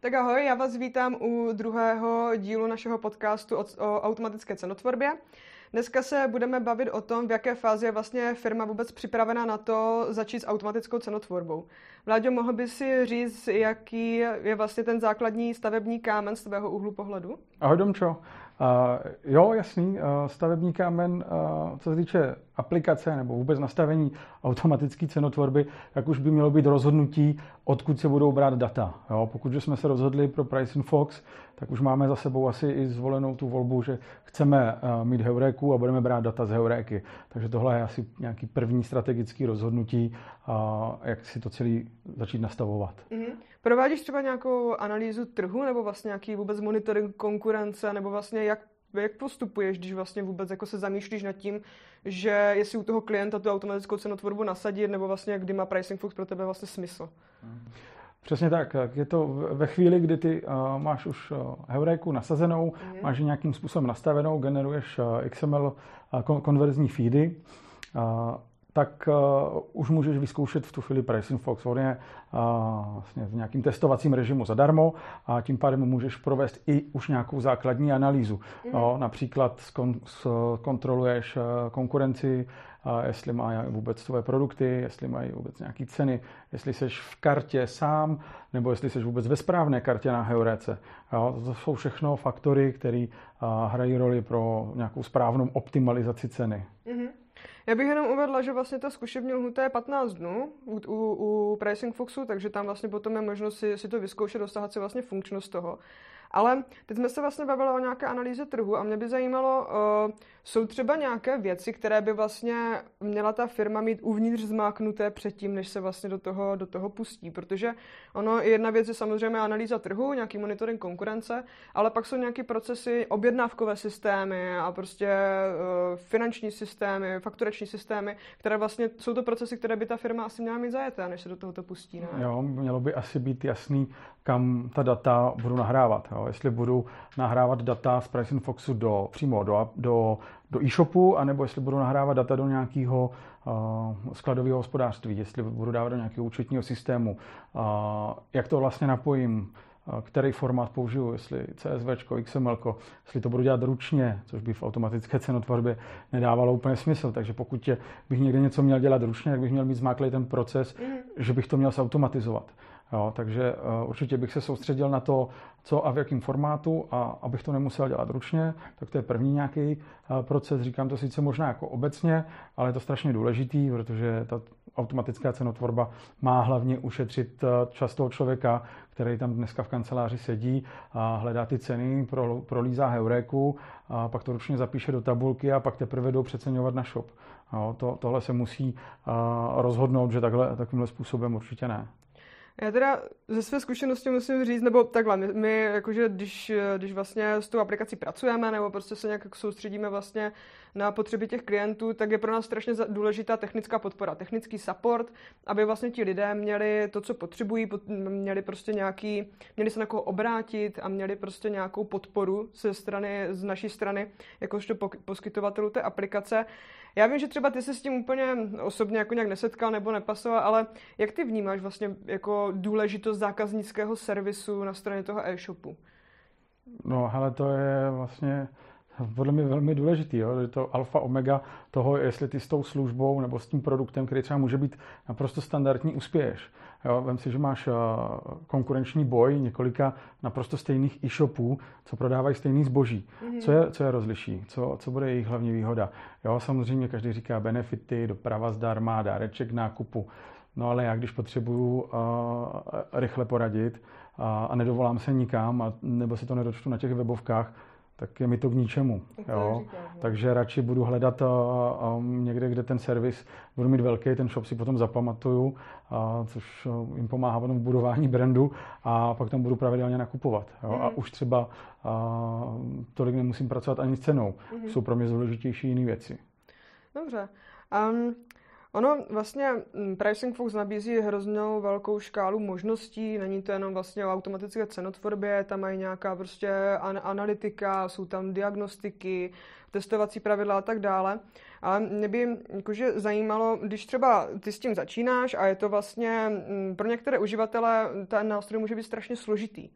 Tak ahoj, já vás vítám u druhého dílu našeho podcastu o, automatické cenotvorbě. Dneska se budeme bavit o tom, v jaké fázi je vlastně firma vůbec připravena na to začít s automatickou cenotvorbou. Vláďo, mohl by si říct, jaký je vlastně ten základní stavební kámen z tvého úhlu pohledu? Ahoj Domčo. Uh, jo, jasný, uh, stavební kámen, uh, co se týče aplikace nebo vůbec nastavení automatické cenotvorby, tak už by mělo být rozhodnutí, odkud se budou brát data. Jo, pokud jsme se rozhodli pro Pricing Fox, tak už máme za sebou asi i zvolenou tu volbu, že chceme uh, mít heuréku a budeme brát data z heuréky. Takže tohle je asi nějaký první strategický rozhodnutí, jak si to celý začít nastavovat. Mm-hmm. Provádíš třeba nějakou analýzu trhu nebo vlastně nějaký vůbec monitoring konkurence nebo vlastně jak jak postupuješ, když vlastně vůbec jako se zamýšlíš nad tím, že jestli u toho klienta tu automatickou cenotvorbu nasadit, nebo vlastně kdy má Pricing Fox pro tebe vlastně smysl? Přesně tak. Je to ve chvíli, kdy ty uh, máš už uh, heuréku nasazenou, mm. máš nějakým způsobem nastavenou, generuješ uh, XML uh, konverzní feedy, uh, tak uh, už můžeš vyzkoušet v tu chvíli Pricing je uh, vlastně v nějakým testovacím režimu zadarmo a tím pádem můžeš provést i už nějakou základní analýzu. Mm. No, například skon, kontroluješ uh, konkurenci, uh, jestli mají vůbec tvoje produkty, jestli mají vůbec nějaké ceny, jestli jsi v kartě sám, nebo jestli jsi vůbec ve správné kartě na Heuréce. Jo, to jsou všechno faktory, které uh, hrají roli pro nějakou správnou optimalizaci ceny. Mm-hmm. Já bych jenom uvedla, že vlastně ta zkušební lhuta je 15 dnů u, u, u Pricing Foxu, takže tam vlastně potom je možnost si, si to vyzkoušet, dostat si vlastně funkčnost toho. Ale teď jsme se vlastně bavili o nějaké analýze trhu a mě by zajímalo, uh, jsou třeba nějaké věci, které by vlastně měla ta firma mít uvnitř zmáknuté předtím, než se vlastně do toho, do toho pustí, protože ono jedna věc je samozřejmě analýza trhu, nějaký monitoring konkurence, ale pak jsou nějaké procesy, objednávkové systémy a prostě uh, finanční systémy, fakturační systémy, které vlastně jsou to procesy, které by ta firma asi měla mít zajeté, než se do tohoto pustí. Ne? Jo, mělo by asi být jasný, kam ta data budu nahrávat. Jestli budu nahrávat data z Pricing Foxu do, přímo do, do, do e-shopu, anebo jestli budu nahrávat data do nějakého uh, skladového hospodářství, jestli budu dávat do nějakého účetního systému, uh, jak to vlastně napojím, uh, který formát použiju, jestli CSV, XML, jestli to budu dělat ručně, což by v automatické cenotvorbě nedávalo úplně smysl. Takže pokud bych někde něco měl dělat ručně, tak bych měl mít zmáklý ten proces, mm. že bych to měl zautomatizovat. Jo, takže uh, určitě bych se soustředil na to, co a v jakém formátu a abych to nemusel dělat ručně, tak to je první nějaký uh, proces. Říkám to sice možná jako obecně, ale je to strašně důležitý, protože ta automatická cenotvorba má hlavně ušetřit uh, čas toho člověka, který tam dneska v kanceláři sedí a hledá ty ceny, pro, prolízá heuréku a pak to ručně zapíše do tabulky a pak teprve jdou přeceňovat na shop. Jo, to, tohle se musí rozhodnout, že takhle, takovýmhle způsobem určitě ne. Já teda ze své zkušenosti musím říct, nebo takhle, my, my jakože když, když vlastně s tou aplikací pracujeme, nebo prostě se nějak soustředíme vlastně na potřeby těch klientů, tak je pro nás strašně důležitá technická podpora, technický support, aby vlastně ti lidé měli to, co potřebují, měli prostě nějaký, měli se na koho obrátit a měli prostě nějakou podporu ze strany, z naší strany, jakožto poskytovatelů té aplikace. Já vím, že třeba ty se s tím úplně osobně jako nějak nesetkal nebo nepasoval, ale jak ty vnímáš vlastně jako důležitost zákaznického servisu na straně toho e-shopu? No, ale to je vlastně podle mě velmi důležitý. Jo? Je to alfa omega toho, jestli ty s tou službou nebo s tím produktem, který třeba může být naprosto standardní, uspěješ. Jo? Vem si, že máš eh, konkurenční boj několika naprosto stejných e-shopů, co prodávají stejný zboží. Mm-hmm. Co, je, co je rozliší? Co, co bude jejich hlavní výhoda? Jo, samozřejmě každý říká benefity, doprava zdarma, dáreček nákupu. No ale já, když potřebuju uh, rychle poradit uh, a nedovolám se nikam, a, nebo si to nedočtu na těch webovkách, tak je mi to k ničemu. Jo? Říká, Takže radši budu hledat a, a někde, kde ten servis budu mít velký, ten shop si potom zapamatuju, a, což jim pomáhá potom v budování brandu a pak tam budu pravidelně nakupovat. Jo? Mm. A už třeba a, tolik nemusím pracovat ani s cenou. Mm. Jsou pro mě důležitější jiné věci. Dobře. Um, Ono vlastně mm, Pricing Fox nabízí hroznou velkou škálu možností, není to jenom vlastně o automatické cenotvorbě, tam mají nějaká prostě analytika, jsou tam diagnostiky, testovací pravidla a tak dále. Ale mě by jakože zajímalo, když třeba ty s tím začínáš a je to vlastně mm, pro některé uživatele ten nástroj může být strašně složitý.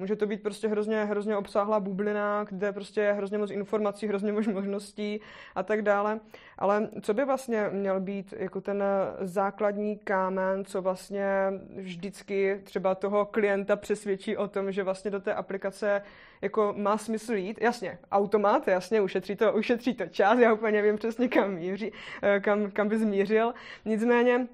Může to být prostě hrozně, hrozně obsáhlá bublina, kde prostě je hrozně moc informací, hrozně moc možností a tak dále. Ale co by vlastně měl být jako ten základní kámen, co vlastně vždycky třeba toho klienta přesvědčí o tom, že vlastně do té aplikace jako má smysl jít. Jasně, automat, jasně, ušetří to, ušetří to čas, já úplně vím přesně, kam, míří, eh, kam, kam by zmířil. Nicméně,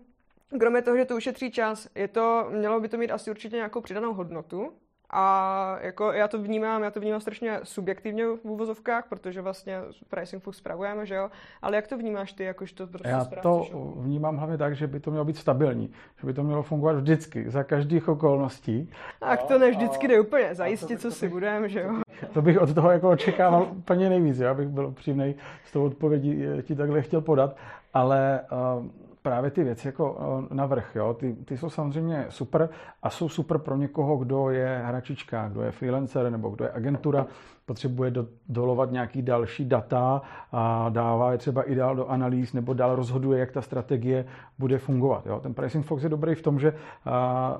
kromě toho, že to ušetří čas, je to, mělo by to mít asi určitě nějakou přidanou hodnotu, a jako já to vnímám, já to vnímám strašně subjektivně v úvozovkách, protože vlastně Pricing Fox spravujeme, že jo? Ale jak to vnímáš ty, jakož to prostě Já to show? vnímám hlavně tak, že by to mělo být stabilní, že by to mělo fungovat vždycky, za každých okolností. Tak to ne vždycky jde úplně zajistit, co si budeme, že jo? To bych od toho jako očekával úplně nejvíc, já bych byl upřímný s tou odpovědí ti takhle chtěl podat, ale uh, právě ty věci jako eh, na vrch, jo? Ty, ty jsou samozřejmě super a jsou super pro někoho, kdo je hračička, kdo je freelancer nebo kdo je agentura, potřebuje do, dolovat nějaký další data a dává je třeba i dál do analýz nebo dál rozhoduje, jak ta strategie bude fungovat. Jo? Ten Pricing Fox je dobrý v tom, že a, a,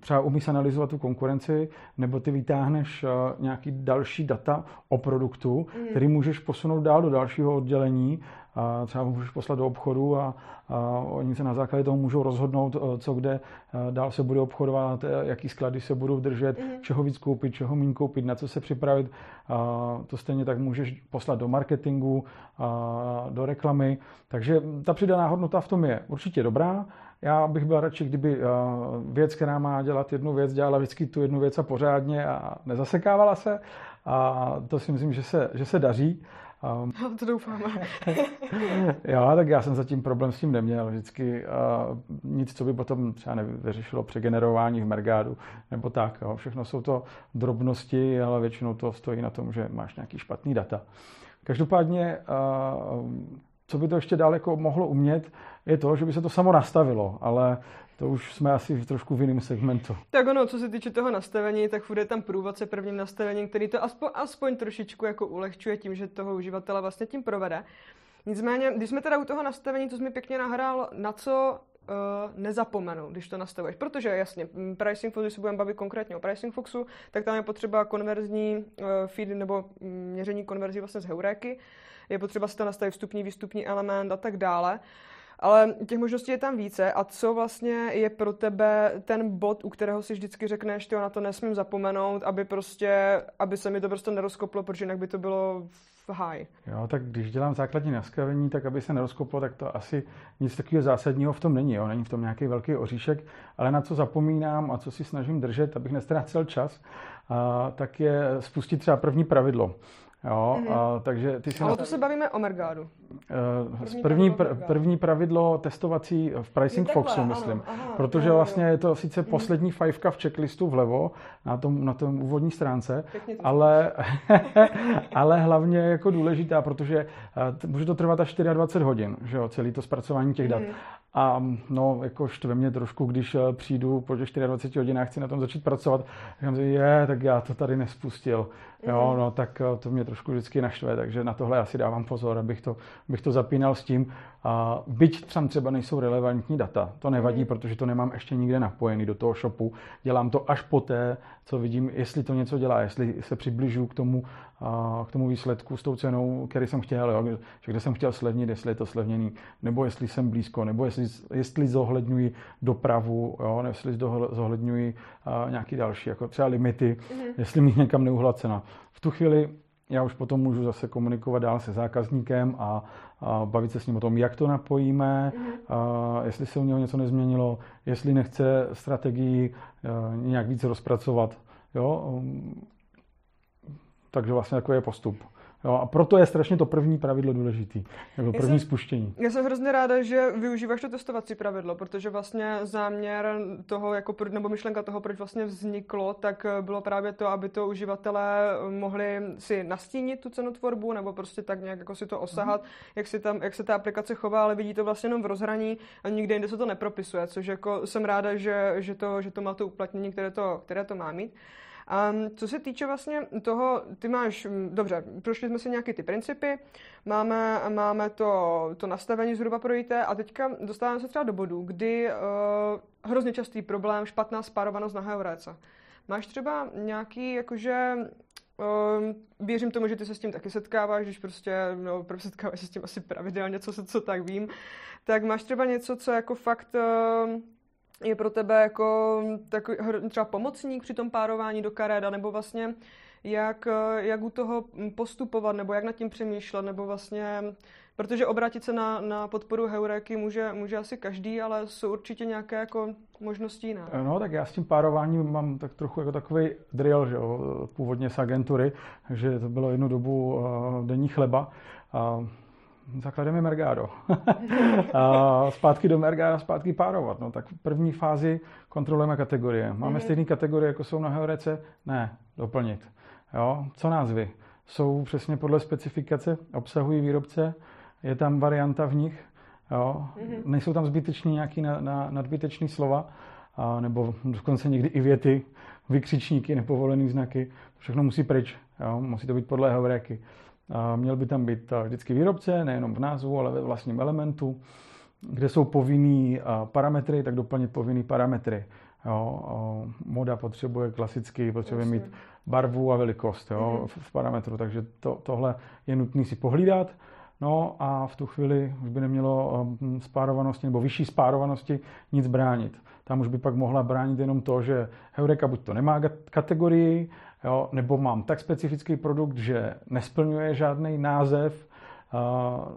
třeba umíš analyzovat tu konkurenci nebo ty vytáhneš a, nějaký další data o produktu, mm. který můžeš posunout dál do dalšího oddělení a třeba můžeš poslat do obchodu a, a oni se na základě toho můžou rozhodnout, eh, co kde eh, dál se bude obchodovat, eh, jaký sklady se budou držet, mm-hmm. čeho víc koupit, čeho méně koupit, na co se připravit. A to stejně tak můžeš poslat do marketingu, a do reklamy. Takže ta přidaná hodnota v tom je určitě dobrá. Já bych byl radši, kdyby věc, která má dělat jednu věc, dělala vždycky tu jednu věc a pořádně a nezasekávala se. A to si myslím, že se, že se daří. Um, to doufám. jo, tak já jsem zatím problém s tím neměl. Vždycky uh, nic, co by potom třeba nevyřešilo přegenerování v Mergádu nebo tak. Jo. Všechno jsou to drobnosti, ale většinou to stojí na tom, že máš nějaký špatný data. Každopádně, uh, co by to ještě daleko mohlo umět, je to, že by se to samo nastavilo, ale to už jsme asi v trošku v jiném segmentu. Tak ono, co se týče toho nastavení, tak je tam průvodce prvním nastavením, který to aspoň, aspoň trošičku jako ulehčuje tím, že toho uživatele vlastně tím provede. Nicméně, když jsme teda u toho nastavení, to jsi mi pěkně nahrál, na co uh, nezapomenu, když to nastavuješ. Protože jasně, Pricing Fox, když se budeme bavit konkrétně o Pricing Foxu, tak tam je potřeba konverzní uh, feed nebo měření konverzí vlastně z heuréky. Je potřeba si tam nastavit vstupní, výstupní element a tak dále. Ale těch možností je tam více a co vlastně je pro tebe ten bod, u kterého si vždycky řekneš, ty na to nesmím zapomenout, aby prostě, aby se mi to prostě nerozkoplo, protože jinak by to bylo high. Jo, tak když dělám základní nastavení, tak aby se nerozkoplo, tak to asi nic takového zásadního v tom není. Jo. Není v tom nějaký velký oříšek, ale na co zapomínám a co si snažím držet, abych nestrácel čas, a, tak je spustit třeba první pravidlo. Jo, mm-hmm. a, takže ty si Ale to se bavíme o Mergádu. Uh, první, první, pr- první pravidlo testovací v Pricing takhle, Foxu, myslím. Ano, aha, protože jo, vlastně je to sice mm-hmm. poslední fajfka v checklistu vlevo na tom, na tom úvodní stránce, ale, ale hlavně jako důležitá, protože uh, může to trvat až 24 hodin, že jo, celý to zpracování těch dat. Mm. A no, jako štve mě trošku, když eh, přijdu po těch 24 hodinách, chci na tom začít pracovat, říkám si, je, tak já to tady nespustil. Jo, mhm. no, tak eh, to mě trošku vždycky naštve, takže na tohle asi dávám pozor, abych to, abych to zapínal s tím. A byť tam třeba nejsou relevantní data, to nevadí, mm. protože to nemám ještě nikde napojený do toho shopu. Dělám to až poté, co vidím, jestli to něco dělá, jestli se přibližu k tomu, a, k tomu výsledku s tou cenou, který jsem chtěl, jo, že kde jsem chtěl slevnit, jestli je to slevněný, nebo jestli jsem blízko, nebo jestli, jestli zohledňuji dopravu, jo, jestli zohledňuji nějaký další, jako třeba limity, mm. jestli mi někam neuhla cena. V tu chvíli já už potom můžu zase komunikovat dál se zákazníkem a, a bavit se s ním o tom, jak to napojíme, mm-hmm. a jestli se u něho něco nezměnilo, jestli nechce strategii e, nějak víc rozpracovat. Jo? Um, takže vlastně takový je postup. Jo, a proto je strašně to první pravidlo důležitý, jako první já jsem, spuštění. Já jsem hrozně ráda, že využíváš to testovací pravidlo, protože vlastně záměr toho, jako, nebo myšlenka toho, proč vlastně vzniklo, tak bylo právě to, aby to uživatelé mohli si nastínit tu cenotvorbu, nebo prostě tak nějak jako si to osahat, mm-hmm. jak, si tam, jak se ta aplikace chová, ale vidí to vlastně jenom v rozhraní a nikde jinde se to nepropisuje, což jako jsem ráda, že, že, to, že to má to uplatnění, které to, které to má mít. A co se týče vlastně toho, ty máš, dobře, prošli jsme si nějaké ty principy, máme, máme to, to nastavení zhruba projité a teďka dostáváme se třeba do bodu, kdy uh, hrozně častý problém, špatná spárovanost na heuréce. Máš třeba nějaký, jakože, uh, věřím tomu, že ty se s tím taky setkáváš, když prostě, no, setkáváš se s tím asi pravidelně, co co tak vím, tak máš třeba něco, co jako fakt uh, je pro tebe jako takový třeba pomocník při tom párování do karéda, nebo vlastně jak, jak u toho postupovat, nebo jak nad tím přemýšlet, nebo vlastně, protože obrátit se na, na podporu heuréky může, může asi každý, ale jsou určitě nějaké jako možnosti jiné. No, tak já s tím párováním mám tak trochu jako takový drill, že jo, původně z agentury, takže to bylo jednu dobu uh, denní chleba. Uh, zaklademe Mergado. a zpátky do Mergada, zpátky párovat. No, tak v první fázi kontrolujeme kategorie. Máme mm-hmm. stejné kategorie, jako jsou na Heurece? Ne, doplnit. Jo? Co názvy? Jsou přesně podle specifikace, obsahují výrobce, je tam varianta v nich, jo? Mm-hmm. nejsou tam zbytečný nějaký na, na, nadbytečný slova, a, nebo dokonce někdy i věty, vykřičníky, nepovolené znaky, všechno musí pryč, jo? musí to být podle heuréky. Měl by tam být vždycky výrobce, nejenom v názvu, ale ve vlastním elementu. Kde jsou povinný parametry, tak doplnit povinný parametry. Jo, moda potřebuje klasicky, potřebuje Jasně. mít barvu a velikost jo, mm-hmm. v parametru, takže to, tohle je nutné si pohlídat. No a v tu chvíli už by nemělo spárovanosti nebo vyšší spárovanosti nic bránit. Tam už by pak mohla bránit jenom to, že Heureka buď to nemá kategorii, jo, nebo mám tak specifický produkt, že nesplňuje žádný název, a,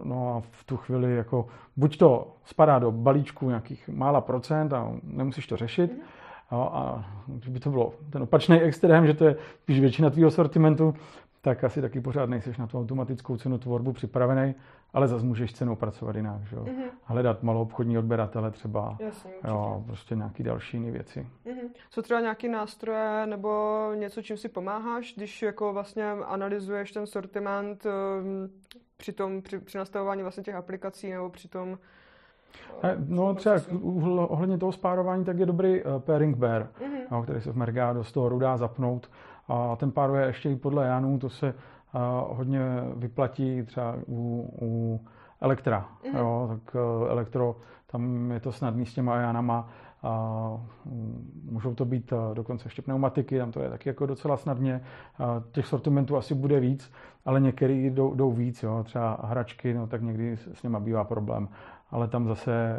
no a v tu chvíli jako buď to spadá do balíčku nějakých mála procent a nemusíš to řešit, mm-hmm. Jo, a kdyby to bylo ten opačný extrém, že to je spíš většina tvýho sortimentu, tak asi taky pořád nejseš na tu automatickou cenu tvorbu připravený, ale zase můžeš cenou pracovat jinak. Že? Mm-hmm. Hledat malou obchodní odběratele třeba, Jasně, jo, prostě nějaký další jiné věci. Mm-hmm. Jsou třeba nějaké nástroje nebo něco, čím si pomáháš, když jako vlastně analyzuješ ten sortiment um, při, tom, při, při nastavování vlastně těch aplikací nebo při tom No třeba ohledně toho spárování, tak je dobrý uh, pairing bear, mm-hmm. no, který se v Mergado z toho dá zapnout a ten páruje ještě i podle Janů, to se hodně vyplatí třeba u, u Elektra. Mm-hmm. Jo, tak uh, Elektro, tam je to snadný s těma Janama. A můžou to být dokonce ještě pneumatiky, tam to je taky jako docela snadně. A těch sortimentů asi bude víc, ale některý jdou, jdou víc, jo. třeba hračky, no tak někdy s nima bývá problém. Ale tam zase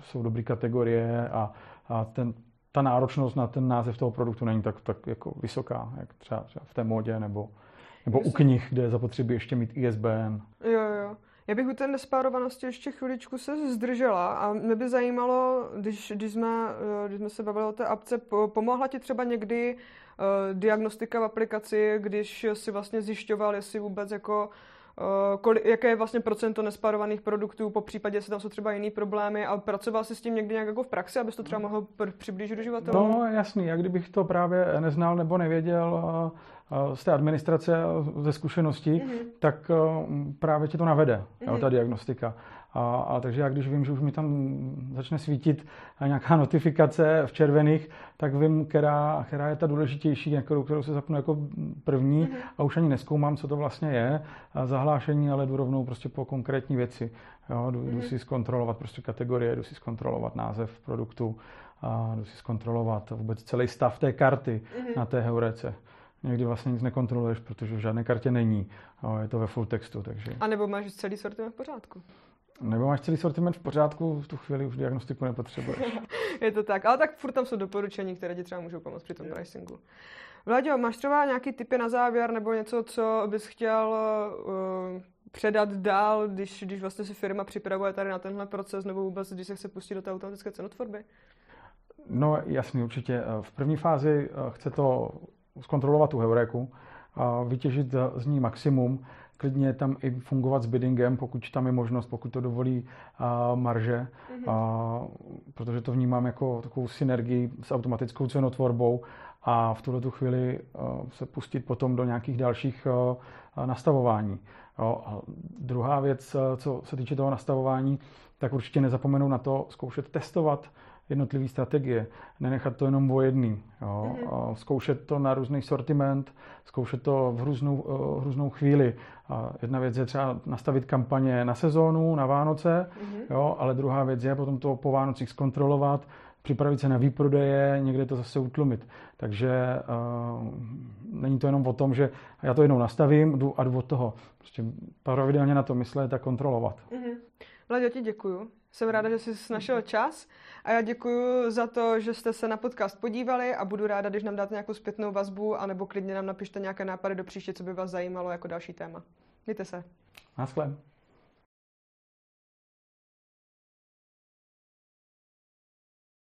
jsou dobré kategorie a, a ten, ta náročnost na ten název toho produktu není tak, tak jako vysoká, jak třeba, třeba v té modě nebo, nebo u knih, kde je zapotřebí ještě mít ISBN. Jo, jo. Já bych u té nespárovanosti ještě chviličku se zdržela a mě by zajímalo, když, když, jsme, eh, když jsme se bavili o té apce, pomohla ti třeba někdy uh, diagnostika v aplikaci, když si vlastně zjišťoval, jestli vůbec jako Eh, kolik, jaké je vlastně procento nespárovaných produktů, po případě, jestli tam jsou třeba jiné problémy a pracoval jsi s tím někdy nějak jako v praxi, abys to třeba mohl přiblížit uživatelům? No jasný, jak kdybych to právě neznal nebo nevěděl eh, z té administrace, ze zkušeností, mm-hmm. tak eh, právě tě to navede, mm-hmm. jo, ta diagnostika. A, a takže já když vím, že už mi tam začne svítit nějaká notifikace v červených, tak vím, která, která je ta důležitější, kterou, kterou se zapnu jako první mm-hmm. a už ani neskoumám, co to vlastně je. A zahlášení, ale jdu rovnou prostě po konkrétní věci. Jo, jdu, mm-hmm. jdu si zkontrolovat prostě kategorie, jdu si zkontrolovat název produktu a jdu si zkontrolovat vůbec celý stav té karty mm-hmm. na té heurece někdy vlastně nic nekontroluješ, protože v žádné kartě není. Je to ve full textu, takže... A nebo máš celý sortiment v pořádku? Nebo máš celý sortiment v pořádku, v tu chvíli už diagnostiku nepotřebuješ. je to tak, ale tak furt tam jsou doporučení, které ti třeba můžou pomoct při tom pricingu. Vlaďo, máš třeba nějaký typy na závěr nebo něco, co bys chtěl uh, předat dál, když, když vlastně si firma připravuje tady na tenhle proces, nebo vůbec, když se chce pustit do té automatické cenotvorby? No jasně, určitě. V první fázi eh, chce to zkontrolovat tu heuréku, a vytěžit z ní maximum, klidně tam i fungovat s biddingem, pokud tam je možnost, pokud to dovolí uh, marže, mm-hmm. uh, protože to vnímám jako takovou synergii s automatickou cenotvorbou a v tuto chvíli uh, se pustit potom do nějakých dalších uh, nastavování. Jo. A druhá věc, co se týče toho nastavování, tak určitě nezapomenout na to zkoušet testovat jednotlivé strategie, nenechat to jenom o jedný. Jo. Mm-hmm. Zkoušet to na různý sortiment, zkoušet to v různou, v různou chvíli. A jedna věc je třeba nastavit kampaně na sezónu, na Vánoce, mm-hmm. jo, ale druhá věc je potom to po Vánocích zkontrolovat, připravit se na výprodeje, někde to zase utlumit. Takže uh, není to jenom o tom, že já to jednou nastavím jdu a jdu od toho. Prostě pravidelně na to myslet a kontrolovat. Mm-hmm. Vlaďo, ti děkuju. Jsem ráda, že jsi našel čas a já děkuji za to, že jste se na podcast podívali a budu ráda, když nám dáte nějakou zpětnou vazbu anebo klidně nám napište nějaké nápady do příště, co by vás zajímalo jako další téma. Mějte se. Naschle.